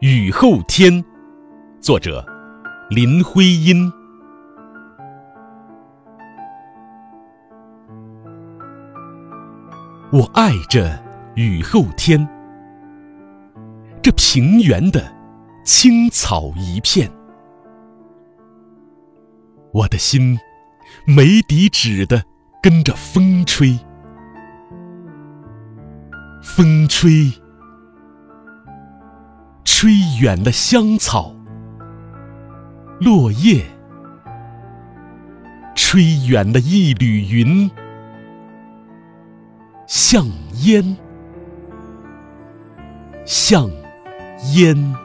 雨后天，作者林徽因。我爱着雨后天，这平原的青草一片，我的心没底止的跟着风吹，风吹。吹远的香草，落叶；吹远的一缕云，像烟，像烟。